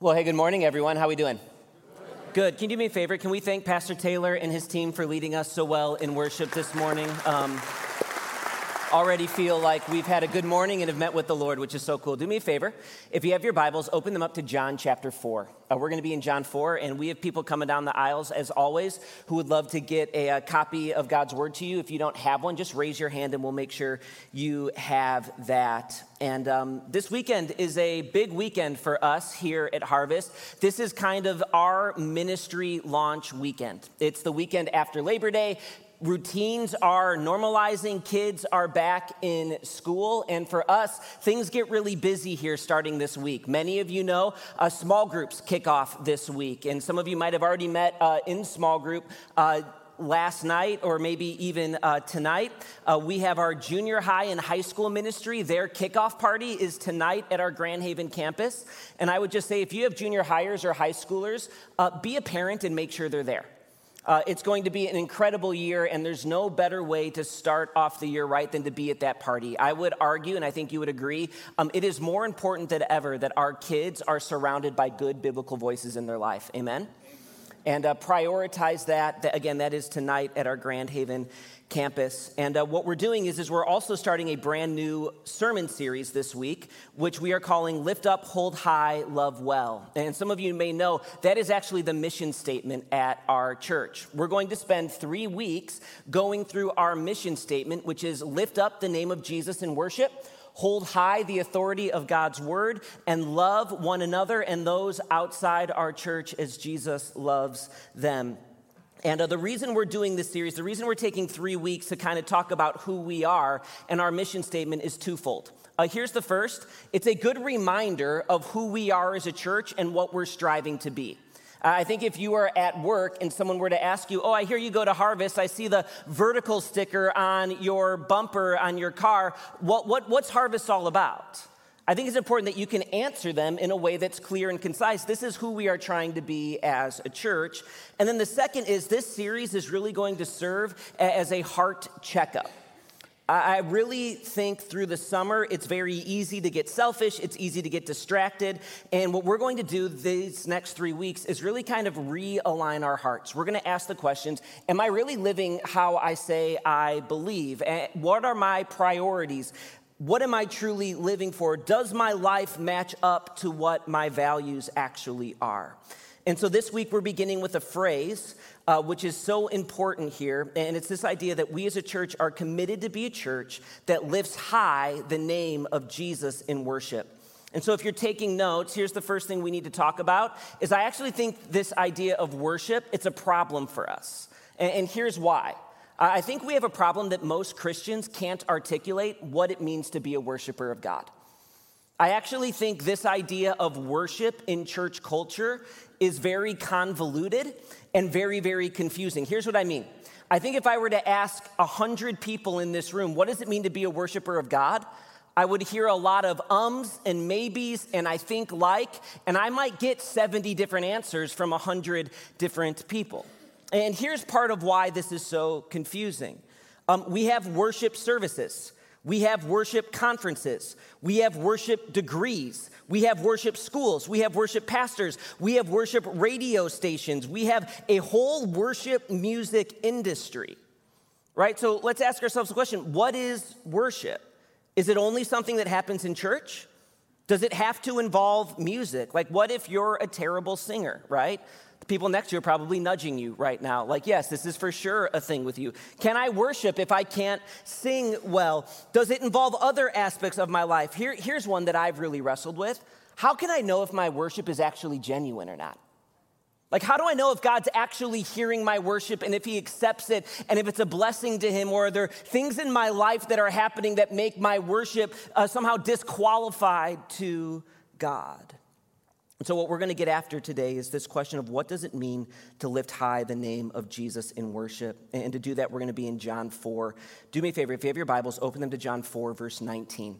Well, hey, good morning, everyone. How are we doing? Good. Can you do me a favor? Can we thank Pastor Taylor and his team for leading us so well in worship this morning? Um, already feel like we've had a good morning and have met with the Lord, which is so cool. Do me a favor. If you have your Bibles, open them up to John chapter 4. Uh, we're going to be in John 4, and we have people coming down the aisles, as always, who would love to get a, a copy of God's Word to you. If you don't have one, just raise your hand and we'll make sure you have that. And um, this weekend is a big weekend for us here at Harvest. This is kind of our ministry launch weekend. It's the weekend after Labor Day routines are normalizing, kids are back in school, and for us, things get really busy here starting this week. Many of you know uh, small groups kick off this week, and some of you might have already met uh, in small group. Uh, last night or maybe even uh, tonight. Uh, we have our junior high and high school ministry. Their kickoff party is tonight at our Grand Haven campus. And I would just say if you have junior hires or high schoolers, uh, be a parent and make sure they're there. Uh, it's going to be an incredible year, and there's no better way to start off the year right than to be at that party. I would argue, and I think you would agree, um, it is more important than ever that our kids are surrounded by good biblical voices in their life. Amen? And uh, prioritize that. Again, that is tonight at our Grand Haven campus. And uh, what we're doing is, is we're also starting a brand new sermon series this week, which we are calling Lift Up, Hold High, Love Well. And some of you may know that is actually the mission statement at our church. We're going to spend three weeks going through our mission statement, which is lift up the name of Jesus in worship hold high the authority of God's word, and love one another and those outside our church as Jesus loves them. And uh, the reason we're doing this series, the reason we're taking three weeks to kind of talk about who we are and our mission statement is twofold. Uh, here's the first it's a good reminder of who we are as a church and what we're striving to be. Uh, I think if you are at work and someone were to ask you, Oh, I hear you go to Harvest, I see the vertical sticker on your bumper on your car. What, what, what's Harvest all about? I think it's important that you can answer them in a way that's clear and concise. This is who we are trying to be as a church. And then the second is this series is really going to serve as a heart checkup. I really think through the summer, it's very easy to get selfish, it's easy to get distracted. And what we're going to do these next three weeks is really kind of realign our hearts. We're going to ask the questions Am I really living how I say I believe? What are my priorities? what am I truly living for? Does my life match up to what my values actually are? And so this week we're beginning with a phrase uh, which is so important here. And it's this idea that we as a church are committed to be a church that lifts high the name of Jesus in worship. And so if you're taking notes, here's the first thing we need to talk about is I actually think this idea of worship, it's a problem for us. and, and here's why. I think we have a problem that most Christians can't articulate what it means to be a worshiper of God. I actually think this idea of worship in church culture is very convoluted and very, very confusing. Here's what I mean. I think if I were to ask 100 people in this room, what does it mean to be a worshiper of God? I would hear a lot of ums and maybes and I think like, and I might get 70 different answers from 100 different people. And here's part of why this is so confusing um, we have worship services. We have worship conferences. We have worship degrees. We have worship schools. We have worship pastors. We have worship radio stations. We have a whole worship music industry, right? So let's ask ourselves the question what is worship? Is it only something that happens in church? Does it have to involve music? Like, what if you're a terrible singer, right? People next to you are probably nudging you right now, like, yes, this is for sure a thing with you. Can I worship if I can't sing well? Does it involve other aspects of my life? Here, here's one that I've really wrestled with. How can I know if my worship is actually genuine or not? Like, how do I know if God's actually hearing my worship and if He accepts it and if it's a blessing to Him? Or are there things in my life that are happening that make my worship uh, somehow disqualified to God? So, what we're going to get after today is this question of what does it mean to lift high the name of Jesus in worship? And to do that, we're going to be in John 4. Do me a favor, if you have your Bibles, open them to John 4, verse 19.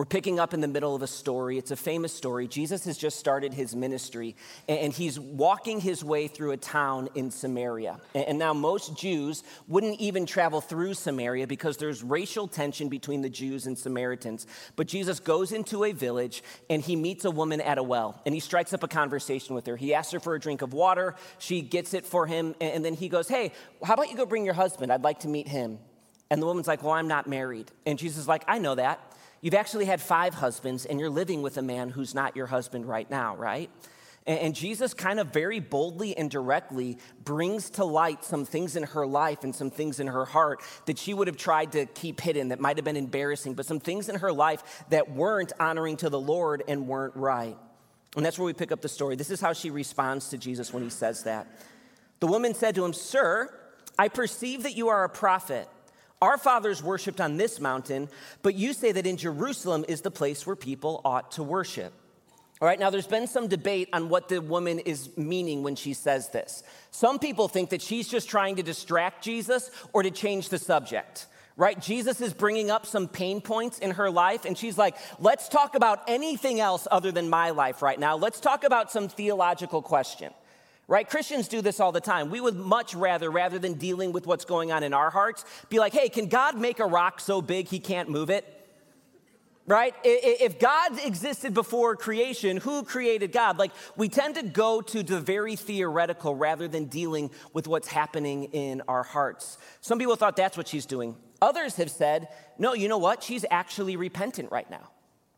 We're picking up in the middle of a story. It's a famous story. Jesus has just started his ministry, and he's walking his way through a town in Samaria. And now, most Jews wouldn't even travel through Samaria because there's racial tension between the Jews and Samaritans. But Jesus goes into a village and he meets a woman at a well, and he strikes up a conversation with her. He asks her for a drink of water, she gets it for him, and then he goes, Hey, how about you go bring your husband? I'd like to meet him. And the woman's like, Well, I'm not married. And Jesus is like, I know that. You've actually had five husbands, and you're living with a man who's not your husband right now, right? And Jesus kind of very boldly and directly brings to light some things in her life and some things in her heart that she would have tried to keep hidden that might have been embarrassing, but some things in her life that weren't honoring to the Lord and weren't right. And that's where we pick up the story. This is how she responds to Jesus when he says that. The woman said to him, Sir, I perceive that you are a prophet. Our fathers worshiped on this mountain, but you say that in Jerusalem is the place where people ought to worship. All right, now there's been some debate on what the woman is meaning when she says this. Some people think that she's just trying to distract Jesus or to change the subject right? Jesus is bringing up some pain points in her life, and she's like, let's talk about anything else other than my life right now. Let's talk about some theological question right? Christians do this all the time. We would much rather, rather than dealing with what's going on in our hearts, be like, hey, can God make a rock so big he can't move it? Right? If God existed before creation, who created God? Like, we tend to go to the very theoretical rather than dealing with what's happening in our hearts. Some people thought that's what she's doing. Others have said, no, you know what? She's actually repentant right now.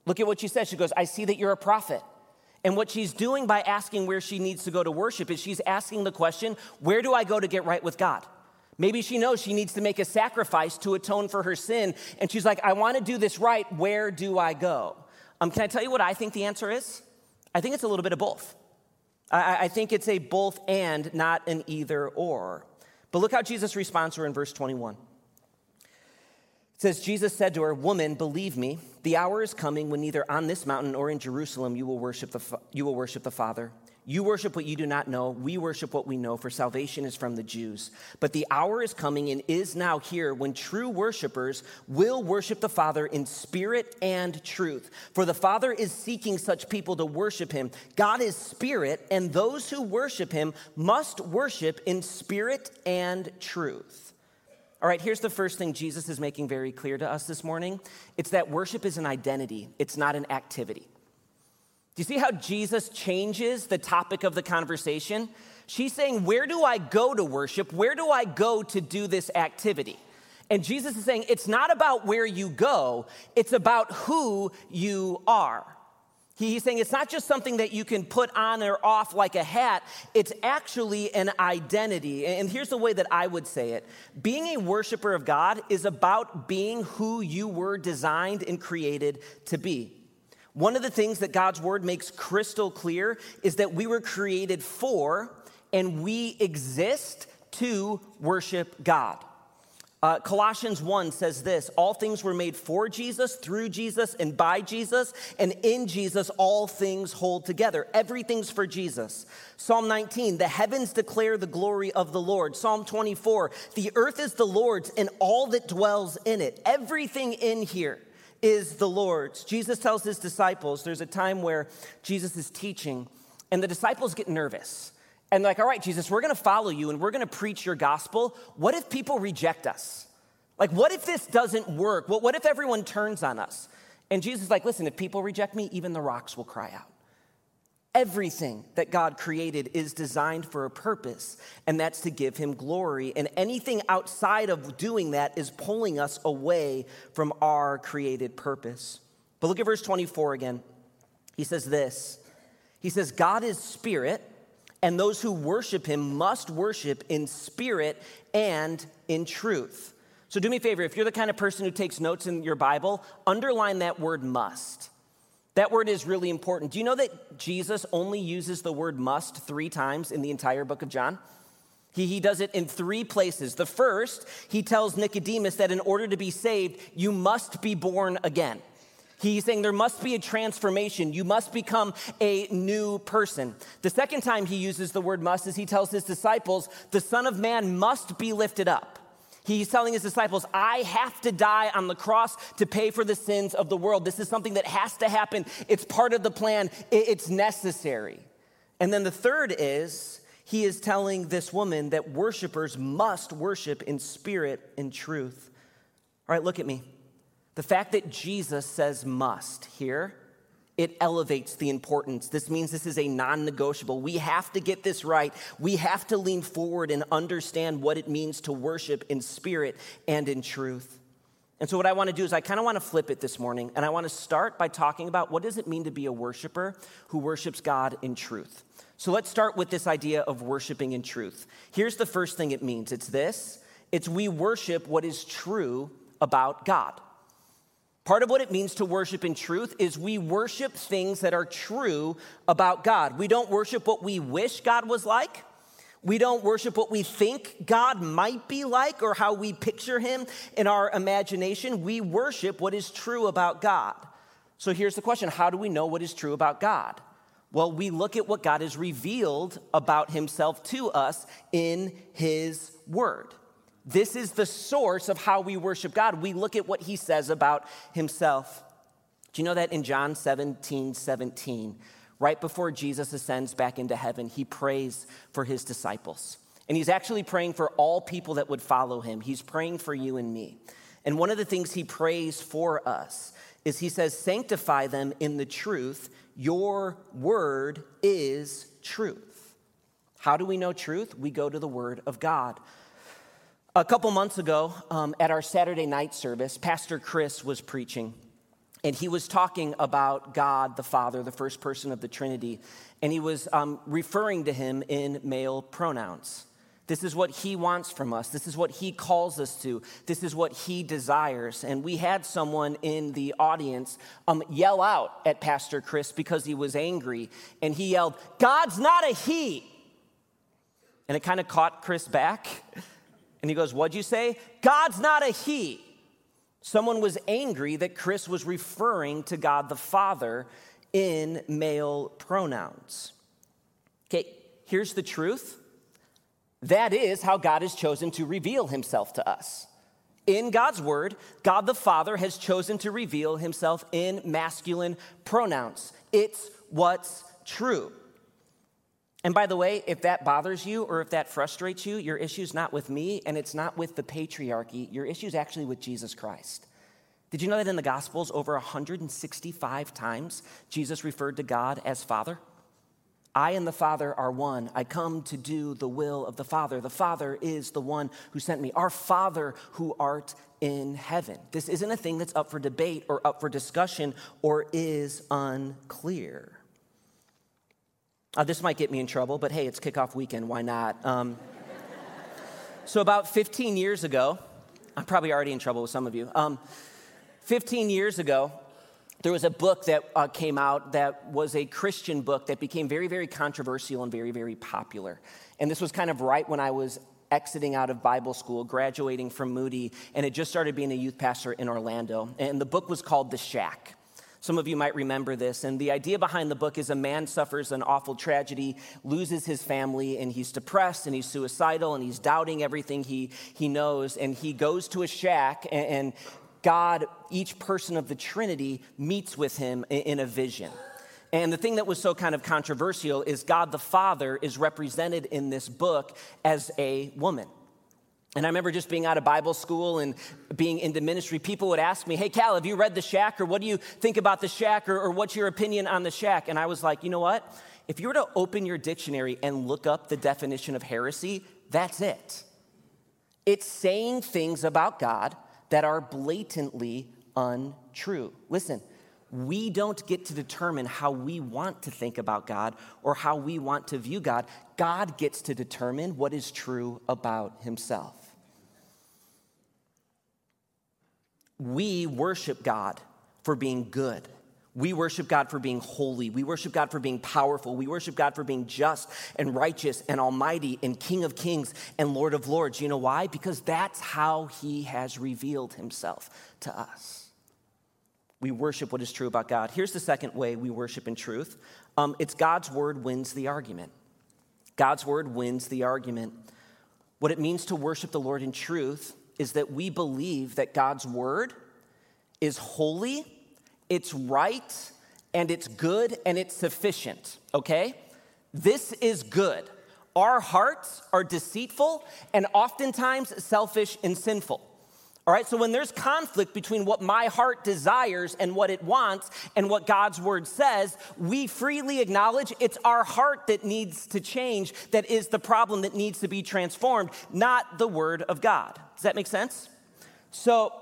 Look at what she says. She goes, I see that you're a prophet. And what she's doing by asking where she needs to go to worship is she's asking the question, where do I go to get right with God? Maybe she knows she needs to make a sacrifice to atone for her sin. And she's like, I want to do this right. Where do I go? Um, can I tell you what I think the answer is? I think it's a little bit of both. I, I think it's a both and, not an either or. But look how Jesus responds to her in verse 21 says, Jesus said to her, Woman, believe me, the hour is coming when neither on this mountain or in Jerusalem you will worship the, you will worship the Father. You worship what you do not know. We worship what we know, for salvation is from the Jews. But the hour is coming and is now here when true worshipers will worship the Father in spirit and truth. For the Father is seeking such people to worship him. God is spirit, and those who worship him must worship in spirit and truth. All right, here's the first thing Jesus is making very clear to us this morning it's that worship is an identity, it's not an activity. Do you see how Jesus changes the topic of the conversation? She's saying, Where do I go to worship? Where do I go to do this activity? And Jesus is saying, It's not about where you go, it's about who you are. He's saying it's not just something that you can put on or off like a hat, it's actually an identity. And here's the way that I would say it being a worshiper of God is about being who you were designed and created to be. One of the things that God's word makes crystal clear is that we were created for and we exist to worship God. Uh, Colossians 1 says this All things were made for Jesus, through Jesus, and by Jesus, and in Jesus, all things hold together. Everything's for Jesus. Psalm 19, the heavens declare the glory of the Lord. Psalm 24, the earth is the Lord's and all that dwells in it. Everything in here is the Lord's. Jesus tells his disciples, there's a time where Jesus is teaching, and the disciples get nervous and like, all right, Jesus, we're gonna follow you and we're gonna preach your gospel. What if people reject us? Like, what if this doesn't work? What, what if everyone turns on us? And Jesus is like, listen, if people reject me, even the rocks will cry out. Everything that God created is designed for a purpose, and that's to give him glory. And anything outside of doing that is pulling us away from our created purpose. But look at verse 24 again. He says this He says, God is spirit and those who worship him must worship in spirit and in truth. So do me a favor, if you're the kind of person who takes notes in your Bible, underline that word must. That word is really important. Do you know that Jesus only uses the word must three times in the entire book of John? He, he does it in three places. The first, he tells Nicodemus that in order to be saved, you must be born again. He's saying there must be a transformation. You must become a new person. The second time he uses the word must is he tells his disciples, the Son of Man must be lifted up. He's telling his disciples, I have to die on the cross to pay for the sins of the world. This is something that has to happen. It's part of the plan, it's necessary. And then the third is, he is telling this woman that worshipers must worship in spirit and truth. All right, look at me. The fact that Jesus says must here it elevates the importance. This means this is a non negotiable. We have to get this right. We have to lean forward and understand what it means to worship in spirit and in truth. And so, what I want to do is, I kind of want to flip it this morning, and I want to start by talking about what does it mean to be a worshiper who worships God in truth. So, let's start with this idea of worshiping in truth. Here's the first thing it means it's this it's we worship what is true about God. Part of what it means to worship in truth is we worship things that are true about God. We don't worship what we wish God was like. We don't worship what we think God might be like or how we picture him in our imagination. We worship what is true about God. So here's the question How do we know what is true about God? Well, we look at what God has revealed about himself to us in his word. This is the source of how we worship God. We look at what he says about himself. Do you know that in John 17 17, right before Jesus ascends back into heaven, he prays for his disciples. And he's actually praying for all people that would follow him. He's praying for you and me. And one of the things he prays for us is he says, Sanctify them in the truth. Your word is truth. How do we know truth? We go to the word of God. A couple months ago, um, at our Saturday night service, Pastor Chris was preaching, and he was talking about God the Father, the first person of the Trinity, and he was um, referring to him in male pronouns. This is what he wants from us. This is what he calls us to. This is what he desires. And we had someone in the audience um, yell out at Pastor Chris because he was angry. And he yelled, God's not a he. And it kind of caught Chris back. And he goes, What'd you say? God's not a he. Someone was angry that Chris was referring to God the Father in male pronouns. Okay, here's the truth that is how God has chosen to reveal himself to us. In God's word, God the Father has chosen to reveal himself in masculine pronouns. It's what's true. And by the way, if that bothers you or if that frustrates you, your issue's not with me and it's not with the patriarchy. Your issue's actually with Jesus Christ. Did you know that in the Gospels, over 165 times, Jesus referred to God as Father? I and the Father are one. I come to do the will of the Father. The Father is the one who sent me. Our Father who art in heaven. This isn't a thing that's up for debate or up for discussion or is unclear. Uh, this might get me in trouble, but hey, it's kickoff weekend. Why not? Um, so, about 15 years ago, I'm probably already in trouble with some of you. Um, 15 years ago, there was a book that uh, came out that was a Christian book that became very, very controversial and very, very popular. And this was kind of right when I was exiting out of Bible school, graduating from Moody, and had just started being a youth pastor in Orlando. And the book was called The Shack. Some of you might remember this. And the idea behind the book is a man suffers an awful tragedy, loses his family, and he's depressed and he's suicidal and he's doubting everything he, he knows. And he goes to a shack, and, and God, each person of the Trinity, meets with him in, in a vision. And the thing that was so kind of controversial is God the Father is represented in this book as a woman. And I remember just being out of Bible school and being into ministry. People would ask me, Hey, Cal, have you read The Shack? Or what do you think about The Shack? Or, or, what's your opinion on The Shack? And I was like, You know what? If you were to open your dictionary and look up the definition of heresy, that's it. It's saying things about God that are blatantly untrue. Listen, we don't get to determine how we want to think about God or how we want to view God. God gets to determine what is true about himself. We worship God for being good. We worship God for being holy. We worship God for being powerful. We worship God for being just and righteous and almighty and King of kings and Lord of lords. You know why? Because that's how He has revealed Himself to us. We worship what is true about God. Here's the second way we worship in truth um, it's God's word wins the argument. God's word wins the argument. What it means to worship the Lord in truth is that we believe that God's word is holy, it's right, and it's good, and it's sufficient, okay? This is good. Our hearts are deceitful and oftentimes selfish and sinful. All right, so when there's conflict between what my heart desires and what it wants and what God's word says, we freely acknowledge it's our heart that needs to change, that is the problem that needs to be transformed, not the word of God. Does that make sense? So,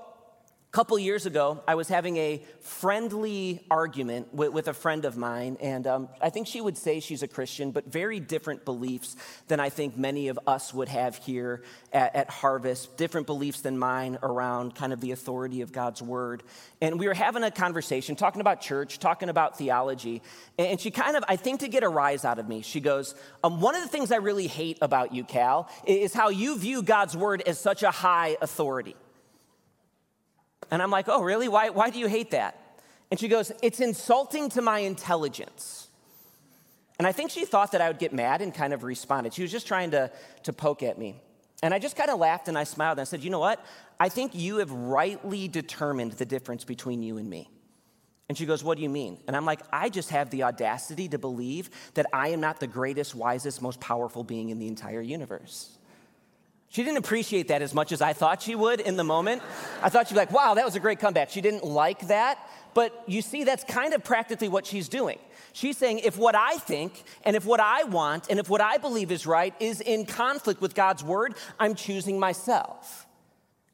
couple years ago, I was having a friendly argument with, with a friend of mine, and um, I think she would say she's a Christian, but very different beliefs than I think many of us would have here at, at Harvest, different beliefs than mine around kind of the authority of God's word. And we were having a conversation, talking about church, talking about theology, and she kind of, I think to get a rise out of me, she goes, um, One of the things I really hate about you, Cal, is how you view God's word as such a high authority. And I'm like, oh, really? Why, why do you hate that? And she goes, it's insulting to my intelligence. And I think she thought that I would get mad and kind of responded. She was just trying to, to poke at me. And I just kind of laughed and I smiled and I said, you know what? I think you have rightly determined the difference between you and me. And she goes, What do you mean? And I'm like, I just have the audacity to believe that I am not the greatest, wisest, most powerful being in the entire universe. She didn't appreciate that as much as I thought she would in the moment. I thought she'd be like, wow, that was a great comeback. She didn't like that. But you see, that's kind of practically what she's doing. She's saying, if what I think and if what I want and if what I believe is right is in conflict with God's word, I'm choosing myself.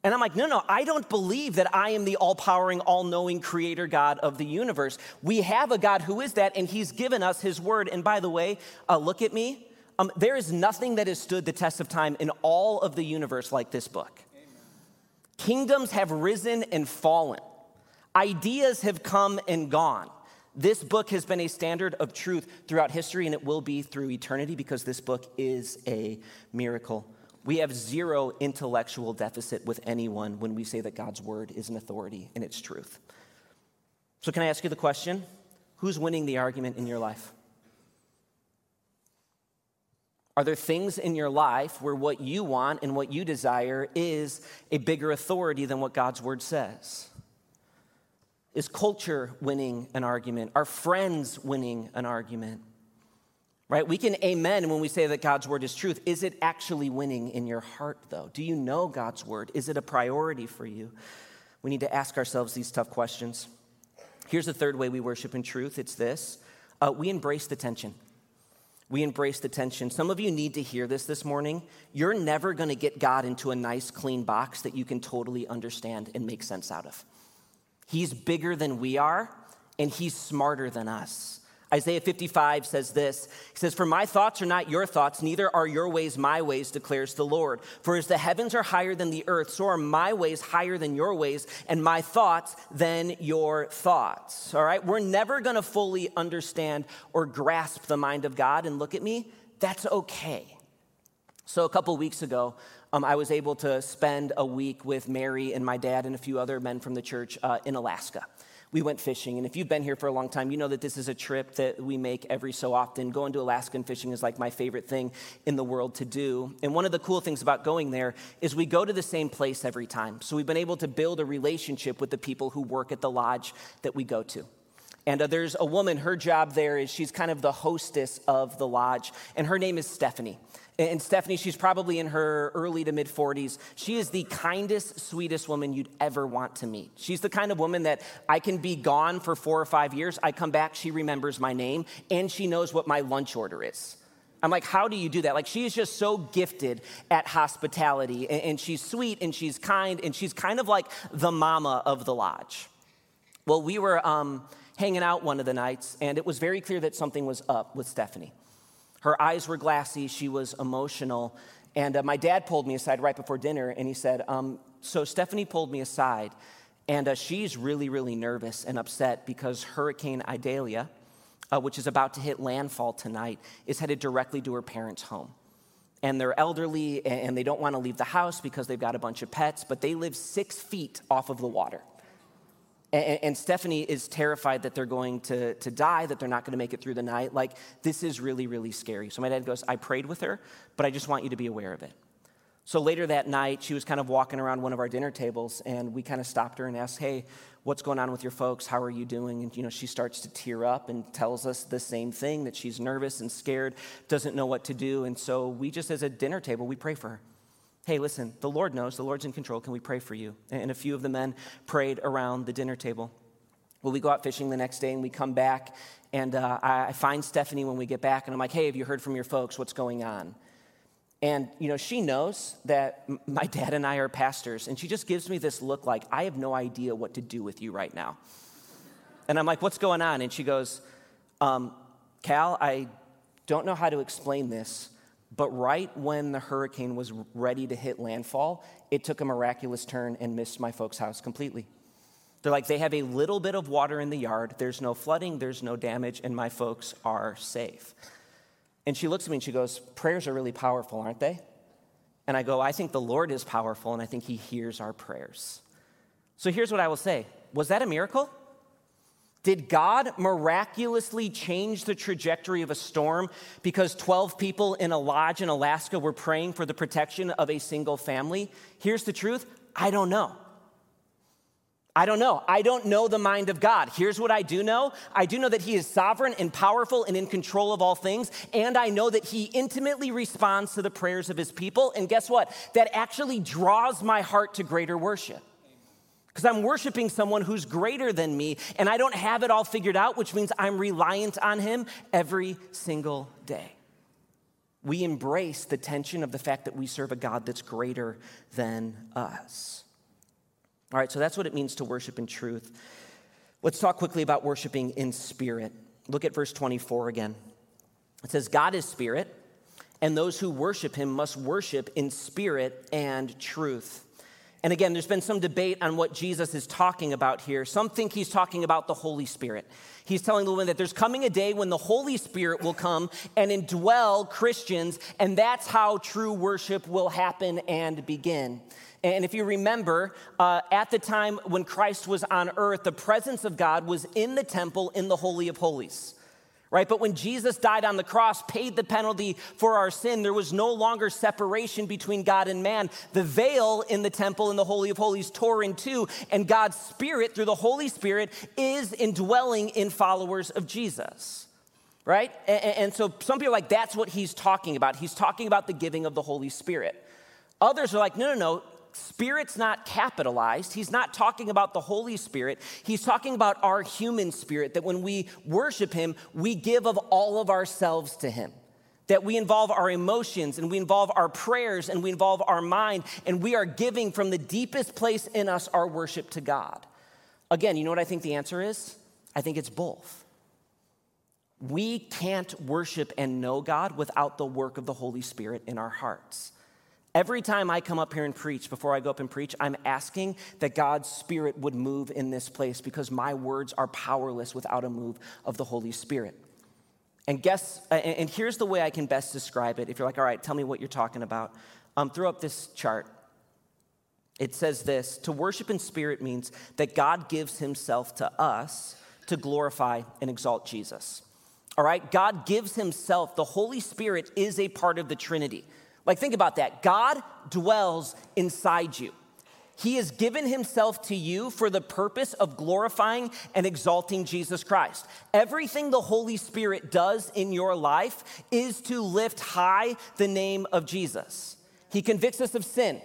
And I'm like, no, no, I don't believe that I am the all powering, all knowing creator God of the universe. We have a God who is that, and He's given us His word. And by the way, uh, look at me. Um, there is nothing that has stood the test of time in all of the universe like this book. Amen. Kingdoms have risen and fallen, ideas have come and gone. This book has been a standard of truth throughout history, and it will be through eternity because this book is a miracle. We have zero intellectual deficit with anyone when we say that God's word is an authority and it's truth. So, can I ask you the question? Who's winning the argument in your life? Are there things in your life where what you want and what you desire is a bigger authority than what God's word says? Is culture winning an argument? Are friends winning an argument? Right? We can amen when we say that God's word is truth. Is it actually winning in your heart, though? Do you know God's word? Is it a priority for you? We need to ask ourselves these tough questions. Here's the third way we worship in truth it's this uh, we embrace the tension we embrace the tension. Some of you need to hear this this morning. You're never going to get God into a nice, clean box that you can totally understand and make sense out of. He's bigger than we are, and He's smarter than us. Isaiah 55 says this He says, For my thoughts are not your thoughts, neither are your ways my ways, declares the Lord. For as the heavens are higher than the earth, so are my ways higher than your ways, and my thoughts than your thoughts. All right? We're never going to fully understand or grasp the mind of God. And look at me, that's okay. So a couple weeks ago, um, I was able to spend a week with Mary and my dad and a few other men from the church uh, in Alaska we went fishing. And if you've been here for a long time, you know that this is a trip that we make every so often. Going to Alaskan fishing is like my favorite thing in the world to do. And one of the cool things about going there is we go to the same place every time. So we've been able to build a relationship with the people who work at the lodge that we go to. And uh, there's a woman, her job there is she's kind of the hostess of the lodge, and her name is Stephanie. And Stephanie, she's probably in her early to mid 40s. She is the kindest, sweetest woman you'd ever want to meet. She's the kind of woman that I can be gone for four or five years. I come back, she remembers my name, and she knows what my lunch order is. I'm like, how do you do that? Like, she is just so gifted at hospitality, and she's sweet, and she's kind, and she's kind of like the mama of the lodge. Well, we were um, hanging out one of the nights, and it was very clear that something was up with Stephanie. Her eyes were glassy, she was emotional. And uh, my dad pulled me aside right before dinner and he said, um, So Stephanie pulled me aside, and uh, she's really, really nervous and upset because Hurricane Idalia, uh, which is about to hit landfall tonight, is headed directly to her parents' home. And they're elderly and they don't want to leave the house because they've got a bunch of pets, but they live six feet off of the water. And, and, Stephanie is terrified that they're going to, to die, that they're not going to make it through the night. Like, this is really, really scary. So my dad goes, I prayed with her, but I just want you to be aware of it. So later that night, she was kind of walking around one of our dinner tables, and we kind of stopped her and asked, Hey, what's going on with your folks? How are you doing? And, you know, she starts to tear up and tells us the same thing that she's nervous and scared, doesn't know what to do. And so we just, as a dinner table, we pray for her. Hey, listen, the Lord knows, the Lord's in control. Can we pray for you? And a few of the men prayed around the dinner table. Well, we go out fishing the next day and we come back, and uh, I find Stephanie when we get back, and I'm like, hey, have you heard from your folks? What's going on? And, you know, she knows that my dad and I are pastors, and she just gives me this look like, I have no idea what to do with you right now. And I'm like, what's going on? And she goes, um, Cal, I don't know how to explain this, but right when the hurricane was ready to hit landfall, it took a miraculous turn and missed my folks' house completely. They're like, they have a little bit of water in the yard, there's no flooding, there's no damage, and my folks are safe. And she looks at me and she goes, Prayers are really powerful, aren't they? And I go, I think the Lord is powerful and I think He hears our prayers. So here's what I will say Was that a miracle? Did God miraculously change the trajectory of a storm because 12 people in a lodge in Alaska were praying for the protection of a single family? Here's the truth I don't know. I don't know. I don't know the mind of God. Here's what I do know I do know that He is sovereign and powerful and in control of all things. And I know that He intimately responds to the prayers of His people. And guess what? That actually draws my heart to greater worship. Because I'm worshiping someone who's greater than me, and I don't have it all figured out, which means I'm reliant on Him every single day. We embrace the tension of the fact that we serve a God that's greater than us. All right, so that's what it means to worship in truth. Let's talk quickly about worshiping in spirit. Look at verse 24 again. It says, God is spirit, and those who worship him must worship in spirit and truth. And again, there's been some debate on what Jesus is talking about here. Some think he's talking about the Holy Spirit. He's telling the woman that there's coming a day when the Holy Spirit will come and indwell Christians, and that's how true worship will happen and begin. And if you remember, uh, at the time when Christ was on earth, the presence of God was in the temple in the Holy of Holies. Right? But when Jesus died on the cross, paid the penalty for our sin, there was no longer separation between God and man. The veil in the temple in the Holy of Holies tore in two, and God's Spirit, through the Holy Spirit, is indwelling in followers of Jesus right? And, and, so some people are like, that's what he's talking about. He's talking about the giving of the Holy Spirit. Others are like, no, no, no. Spirit's not capitalized. He's not talking about the Holy Spirit. He's talking about our human spirit, that when we worship Him, we give of all of ourselves to Him. That we involve our emotions and we involve our prayers and we involve our mind, and we are giving from the deepest place in us our worship to God. Again, you know what I think the answer is? I think it's both. We can't worship and know God without the work of the Holy Spirit in our hearts. Every time I come up here and preach, before I go up and preach, I'm asking that God's Spirit would move in this place because my words are powerless without a move of the Holy Spirit. And guess, and here's the way I can best describe it. If you're like, all right, tell me what you're talking about, um, throw up this chart. It says this to worship in spirit means that God gives himself to us to glorify and exalt Jesus. All right, God gives himself, the Holy Spirit is a part of the Trinity. Like, think about that. God dwells inside you. He has given himself to you for the purpose of glorifying and exalting Jesus Christ. Everything the Holy Spirit does in your life is to lift high the name of Jesus. He convicts us of sin.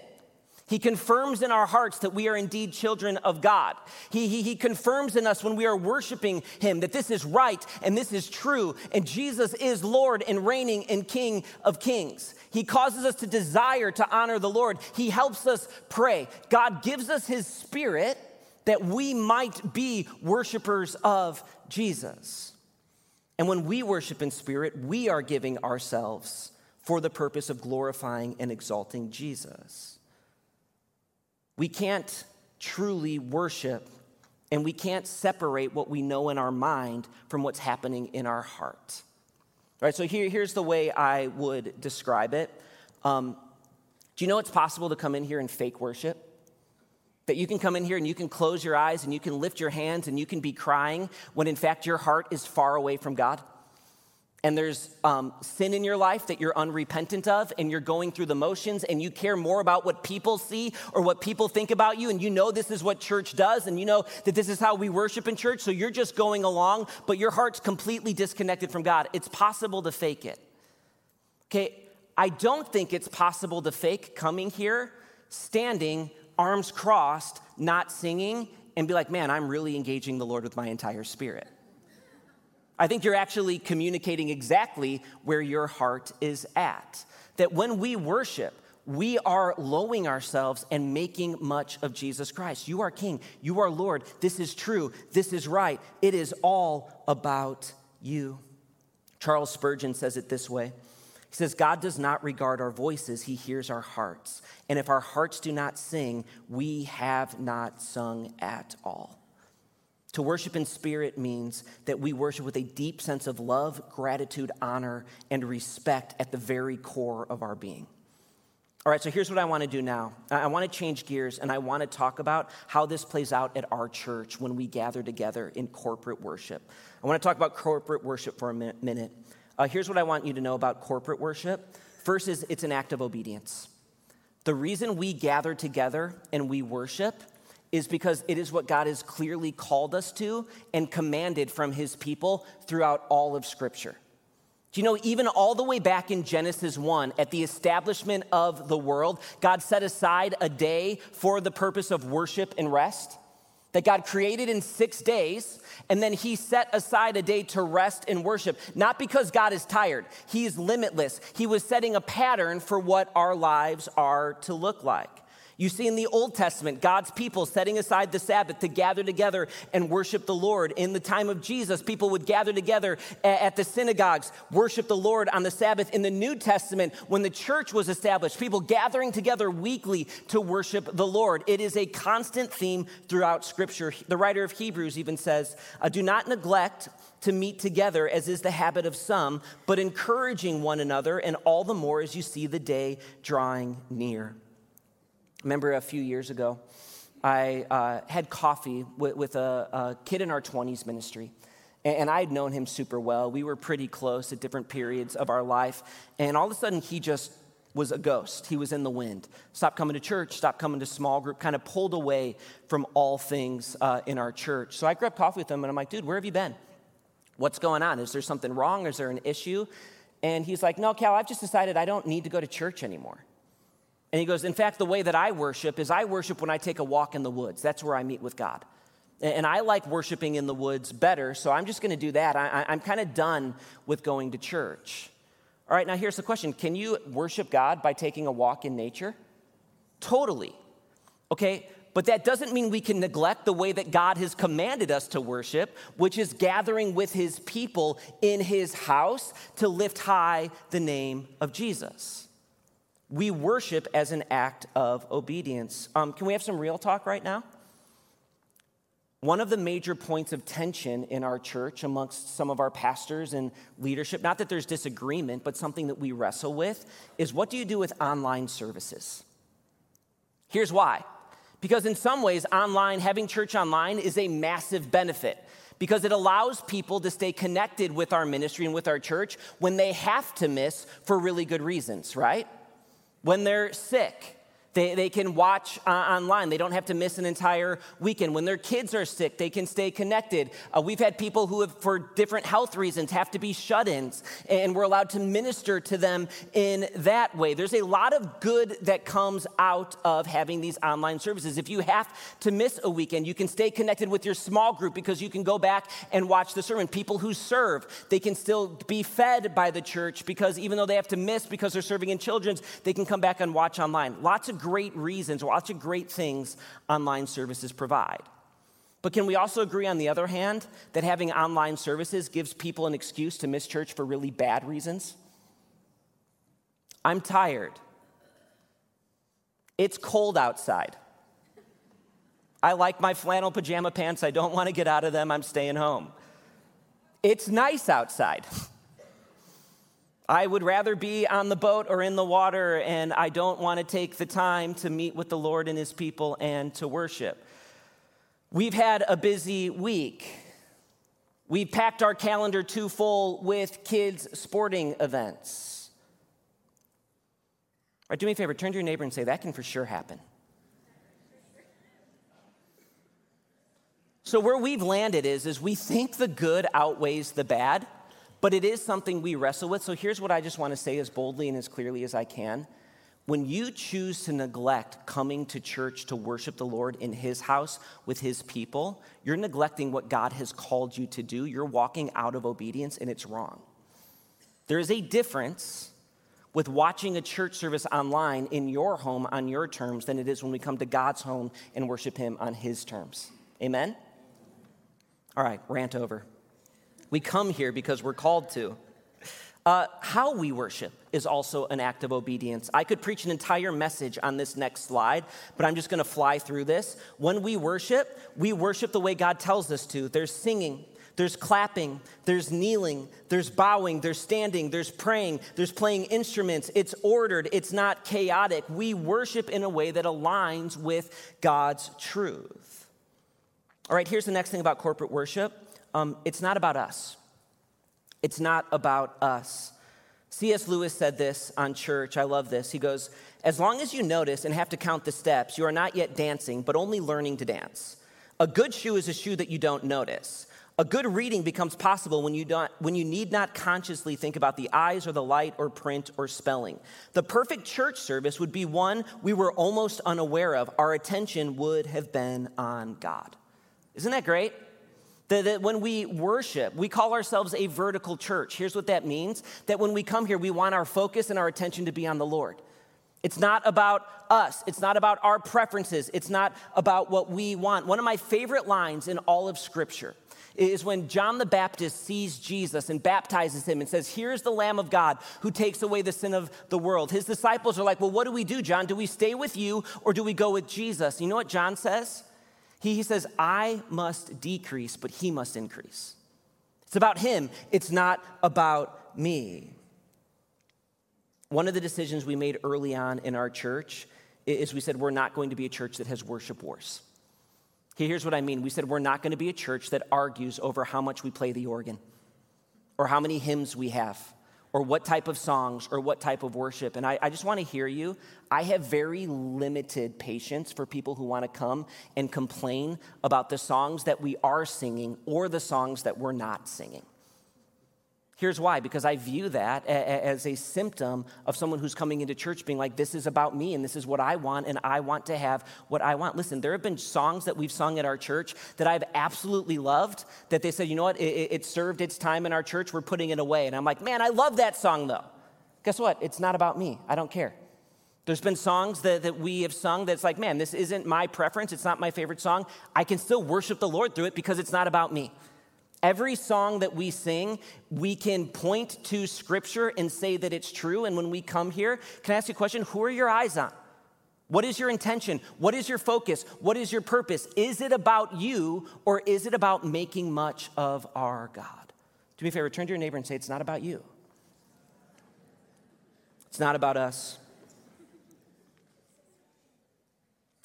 He confirms in our hearts that we are indeed children of God. He, he, he, confirms in us when we are worshiping Him that this is right and this is true, and Jesus is Lord and reigning and King of kings. He causes us to desire to honor the Lord. He helps us pray. God gives us His Spirit that we might be worshipers of Jesus. And when we worship in spirit, we are giving ourselves for the purpose of glorifying and exalting Jesus. We can't truly worship and we can't separate what we know in our mind from what's happening in our heart. Right, so here, here's the way I would describe it. Um, do you know it's possible to come in here and fake worship? That you can come in here and you can close your eyes and you can lift your hands and you can be crying when in fact your heart is far away from God? And there's um, sin in your life that you're unrepentant of, and you're going through the motions, and you care more about what people see or what people think about you, and you know this is what church does, and you know that this is how we worship in church, so you're just going along, but your heart's completely disconnected from God. It's possible to fake it. Okay, I don't think it's possible to fake coming here, standing, arms crossed, not singing, and be like, man, I'm really engaging the Lord with my entire spirit. I think you're actually communicating exactly where your heart is at. That when we worship, we are lowering ourselves and making much of Jesus Christ. You are King, you are Lord. This is true, this is right. It is all about you. Charles Spurgeon says it this way He says, God does not regard our voices, He hears our hearts. And if our hearts do not sing, we have not sung at all. To worship in spirit means that we worship with a deep sense of love, gratitude, honor, and respect at the very core of our being. All right, so here's what I want to do now. I want to change gears and I want to talk about how this plays out at our church when we gather together in corporate worship. I want to talk about corporate worship for a minute. Uh, here's what I want you to know about corporate worship. First is it's an act of obedience. The reason we gather together and we worship is because it is what God has clearly called us to and commanded from his people throughout all of Scripture. Do you know, even all the way back in Genesis 1, at the establishment of the world, God set aside a day for the purpose of worship and rest? That God created in six days, and then He set aside a day to rest and worship. Not because God is tired, He is limitless. He was setting a pattern for what our lives are to look like. You see in the Old Testament, God's people setting aside the Sabbath to gather together and worship the Lord. In the time of Jesus, people would gather together at the synagogues, worship the Lord on the Sabbath. In the New Testament, when the church was established, people gathering together weekly to worship the Lord. It is a constant theme throughout Scripture. The writer of Hebrews even says, uh, Do not neglect to meet together, as is the habit of some, but encouraging one another, and all the more as you see the day drawing near remember a few years ago, I uh, had coffee with, with a, a, kid in our 20s ministry. And, I had known him super well. We were pretty close at different periods of our life. And all of a sudden, he just was a ghost. He was in the wind. Stopped coming to church, stopped coming to small group, kind of pulled away from all things uh, in our church. So I grabbed coffee with him and I'm like, dude, where have you been? What's going on? Is there something wrong? Is there an issue? And he's like, no, Cal, I've just decided I don't need to go to church anymore. And he goes, In fact, the way that I worship is I worship when I take a walk in the woods. That's where I meet with God. And I like worshiping in the woods better, so I'm just going to do that. I, am kind of done with going to church. All right, now here's the question Can you worship God by taking a walk in nature? Totally. Okay, but that doesn't mean we can neglect the way that God has commanded us to worship, which is gathering with his people in his house to lift high the name of Jesus we worship as an act of obedience. Um, can we have some real talk right now? One of the major points of tension in our church amongst some of our pastors and leadership, not that there's disagreement, but something that we wrestle with, is what do you do with online services? Here's why. Because in some ways, online, having church online is a massive benefit because it allows people to stay connected with our ministry and with our church when they have to miss for really good reasons, right? When they're sick, they, they can watch uh, online. They don't have to miss an entire weekend. When their kids are sick, they can stay connected. Uh, we've had people who have, for different health reasons, have to be shut ins, and we're allowed to minister to them in that way. There's a lot of good that comes out of having these online services. If you have to miss a weekend, you can stay connected with your small group because you can go back and watch the sermon. People who serve, they can still be fed by the church because even though they have to miss because they're serving in children's, they can come back and watch online. Lots of great reasons, lots of great things online services provide. But can we also agree, on the other hand, that having online services gives people an excuse to miss church for really bad reasons? I'm tired. It's cold outside. I like my flannel pajama pants. I don't want to get out of them. I'm staying home. It's nice outside. I would rather be on the boat or in the water, and I don't want to take the time to meet with the Lord and His people and to worship. We've had a busy week. We've packed our calendar too full with kids' sporting events. Right, do me a favor, turn to your neighbor and say, that can for sure happen. So where we've landed is, is we think the good outweighs the bad, but it is something we wrestle with. So here's what I just want to say as boldly and as clearly as I can. When you choose to neglect coming to church to worship the Lord in His house with His people, you're neglecting what God has called you to do. You're walking out of obedience, and it's wrong. There is a difference with watching a church service online in your home on your terms than it is when we come to God's home and worship Him on His terms. Amen? All right, rant over. We come here because we're called to. Uh, how we worship is also an act of obedience. I could preach an entire message on this next slide, but I'm just gonna fly through this. When we worship, we worship the way God tells us to. There's singing, there's clapping, there's kneeling, there's bowing, there's standing, there's praying, there's playing instruments. It's ordered, it's not chaotic. We worship in a way that aligns with God's truth. All right, here's the next thing about corporate worship um, it's not about us. It's not about us. C.S. Lewis said this on church. I love this. He goes, As long as you notice and have to count the steps, you are not yet dancing, but only learning to dance. A good shoe is a shoe that you don't notice. A good reading becomes possible when you, don't, when you need not consciously think about the eyes or the light or print or spelling. The perfect church service would be one we were almost unaware of. Our attention would have been on God. Isn't that great? That, when we worship, we call ourselves a vertical church. Here's what that means that when we come here, we want our focus and our attention to be on the Lord. It's not about us. It's not about our preferences. It's not about what we want. One of my favorite lines in all of Scripture is when John the Baptist sees Jesus and baptizes him and says, Here's the Lamb of God who takes away the sin of the world. His disciples are like, Well, what do we do, John? Do we stay with you or do we go with Jesus? You know what John says? He, he says, I must decrease, but he must increase. It's about him, it's not about me. One of the decisions we made early on in our church is we said we're not going to be a church that has worship wars. Here's what I mean. We said we're not going to be a church that argues over how much we play the organ or how many hymns we have or what type of songs or what type of worship. And I, I just want to hear you. I have very limited patience for people who want to come and complain about the songs that we are singing or the songs that we're not singing. Here's why because I view that as a symptom of someone who's coming into church being like, this is about me and this is what I want and I want to have what I want. Listen, there have been songs that we've sung at our church that I've absolutely loved that they said, you know what, it, it served its time in our church, we're putting it away. And I'm like, man, I love that song though. Guess what? It's not about me. I don't care. There's been songs that, that we have sung that's like, man, this isn't my preference. It's not my favorite song. I can still worship the Lord through it because it's not about me. Every song that we sing, we can point to scripture and say that it's true. And when we come here, can I ask you a question? Who are your eyes on? What is your intention? What is your focus? What is your purpose? Is it about you or is it about making much of our God? Do me a favor, turn to your neighbor and say, It's not about you. It's not about us.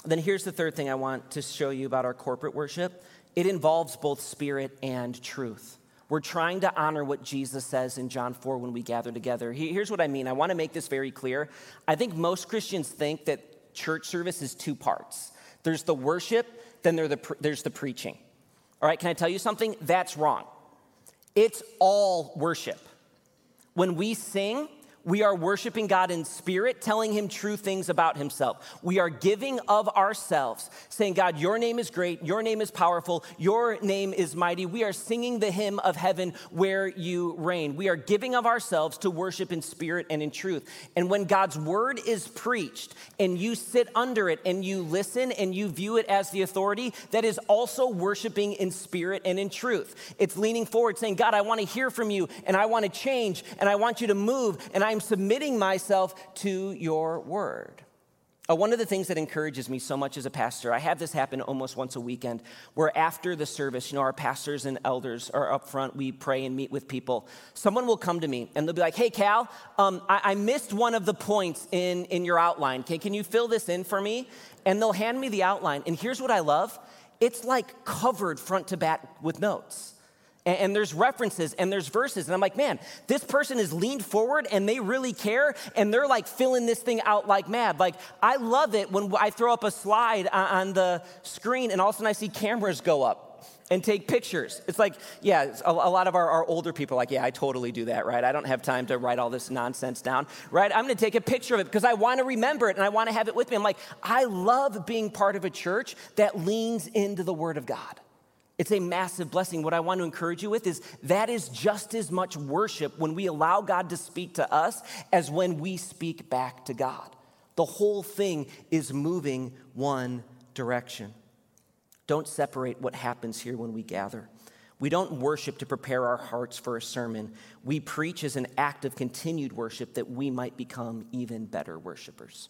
Then here's the third thing I want to show you about our corporate worship it involves both spirit and truth. We're trying to honor what Jesus says in John 4 when we gather together. Here's what I mean. I want to make this very clear. I think most Christians think that church service is two parts there's the worship, then there's the preaching. All right, can I tell you something? That's wrong. It's all worship. When we sing, we are worshiping God in spirit, telling Him true things about Himself. We are giving of ourselves, saying, God, your name is great, your name is powerful, your name is mighty. We are singing the hymn of heaven where you reign. We are giving of ourselves to worship in spirit and in truth. And when God's word is preached and you sit under it and you listen and you view it as the authority, that is also worshiping in spirit and in truth. It's leaning forward, saying, God, I want to hear from you and I want to change and I want you to move and I'm I'm submitting myself to your word. Uh, one of the things that encourages me so much as a pastor, I have this happen almost once a weekend, where after the service, you know, our pastors and elders are up front, we pray and meet with people. Someone will come to me and they'll be like, hey, Cal, um, I-, I, missed one of the points in, in your outline. Can, can you fill this in for me? And they'll hand me the outline. And here's what I love it's like covered front to back with notes. And, and there's references and there's verses. And I'm like, man, this person is leaned forward and they really care and they're like filling this thing out like mad. Like, I love it when I throw up a slide on the screen and all of a sudden I see cameras go up and take pictures. It's like, yeah, a, lot of our, our older people are like, yeah, I totally do that, right? I don't have time to write all this nonsense down, right? I'm gonna take a picture of it because I wanna remember it and I wanna have it with me. I'm like, I love being part of a church that leans into the Word of God. It's a massive blessing. What I want to encourage you with is that is just as much worship when we allow God to speak to us as when we speak back to God. The whole thing is moving one direction. Don't separate what happens here when we gather. We don't worship to prepare our hearts for a sermon. We preach as an act of continued worship that we might become even better worshipers.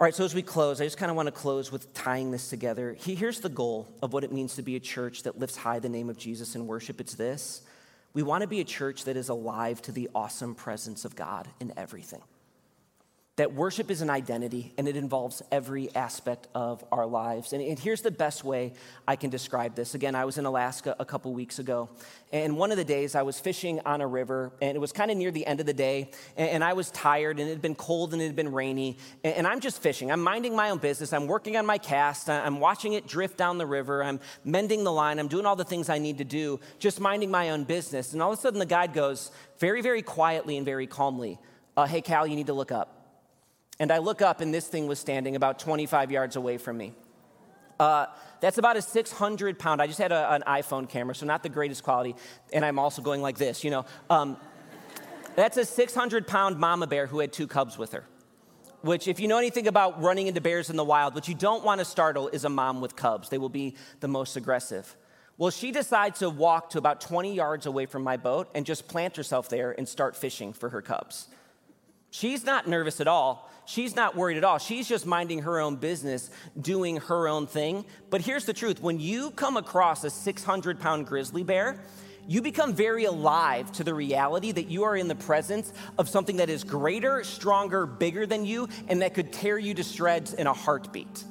All right, so as we close, I just kind of want to close with tying this together. Here's the goal of what it means to be a church that lifts high the name of Jesus in worship. It's this. We want to be a church that is alive to the awesome presence of God in everything that worship is an identity and it involves every aspect of our lives. And, and, here's the best way I can describe this. Again, I was in Alaska a couple weeks ago, and one of the days I was fishing on a river, and it was kind of near the end of the day, and, and, I was tired, and it had been cold and it had been rainy, and, and I'm just fishing. I'm minding my own business. I'm working on my cast. I'm watching it drift down the river. I'm mending the line. I'm doing all the things I need to do, just minding my own business. And all of a sudden, the guide goes very, very quietly and very calmly, uh, Hey, Cal, you need to look up. And I look up, and this thing was standing about 25 yards away from me. Uh, that's about a 600 pound. I just had a, an iPhone camera, so not the greatest quality. And I'm also going like this, you know. Um, that's a 600 pound mama bear who had two cubs with her. Which, if you know anything about running into bears in the wild, what you don't want to startle is a mom with cubs. They will be the most aggressive. Well, she decides to walk to about 20 yards away from my boat and just plant herself there and start fishing for her cubs. She's not nervous at all. She's not worried at all. She's just minding her own business, doing her own thing. But here's the truth when you come across a 600 pound grizzly bear, you become very alive to the reality that you are in the presence of something that is greater, stronger, bigger than you, and that could tear you to shreds in a heartbeat.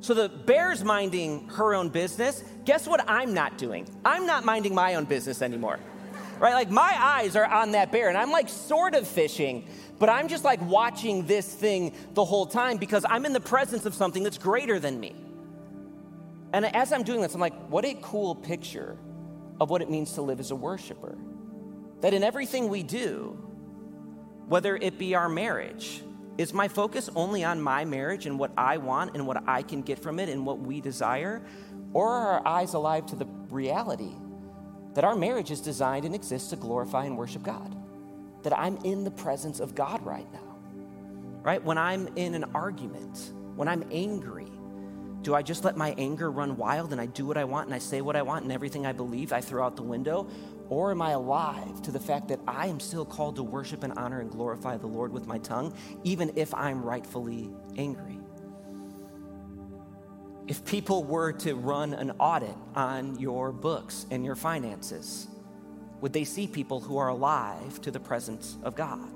So the bear's minding her own business. Guess what I'm not doing? I'm not minding my own business anymore. Right? Like my eyes are on that bear, and I'm like sort of fishing, but I'm just like watching this thing the whole time because I'm in the presence of something that's greater than me. And as I'm doing this, I'm like, what a cool picture of what it means to live as a worshiper. That in everything we do, whether it be our marriage, is my focus only on my marriage and what I want and what I can get from it and what we desire? Or are our eyes alive to the reality that our marriage is designed and exists to glorify and worship God? that I'm in the presence of God right now. Right? When I'm in an argument, when I'm angry, do I just let my anger run wild and I do what I want and I say what I want and everything I believe I throw out the window? Or am I alive to the fact that I am still called to worship and honor and glorify the Lord with my tongue, even if I'm rightfully angry? If people were to run an audit on your books and your finances, would they see people who are alive to the presence of God?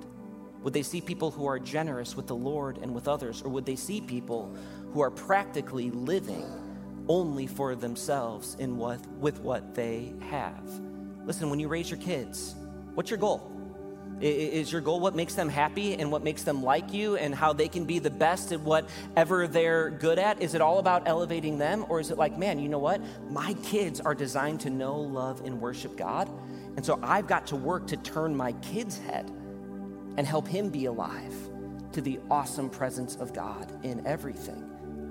Would they see people who are generous with the Lord and with others? Or would they see people who are practically living only for themselves in what, with what they have? Listen, when you raise your kids, what's your goal? Is your goal what makes them happy and what makes them like you and how they can be the best at whatever they're good at? Is it all about elevating them? Or is it like, man, you know what? My kids are designed to know, love, and worship God. And so I've got to work to turn my kid's head and help him be alive to the awesome presence of God in everything.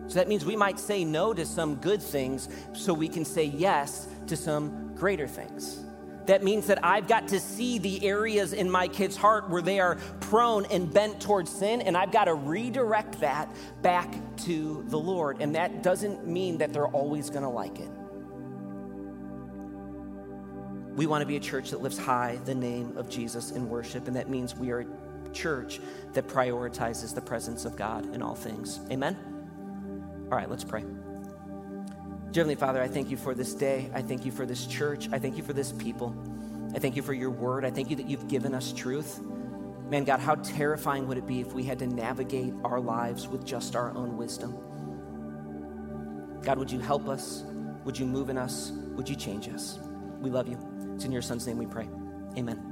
So that means we might say no to some good things so we can say yes to some greater things. That means that I've got to see the areas in my kid's heart where they are prone and bent towards sin, and I've got to redirect that back to the Lord. And that doesn't mean that they're always going to like it. We want to be a church that lifts high the name of Jesus in worship, and that means we are a church that prioritizes the presence of God in all things. Amen? All right, let's pray. Heavenly Father, I thank you for this day. I thank you for this church. I thank you for this people. I thank you for your word. I thank you that you've given us truth. Man, God, how terrifying would it be if we had to navigate our lives with just our own wisdom? God, would you help us? Would you move in us? Would you change us? We love you. It's in your son's name we pray. Amen.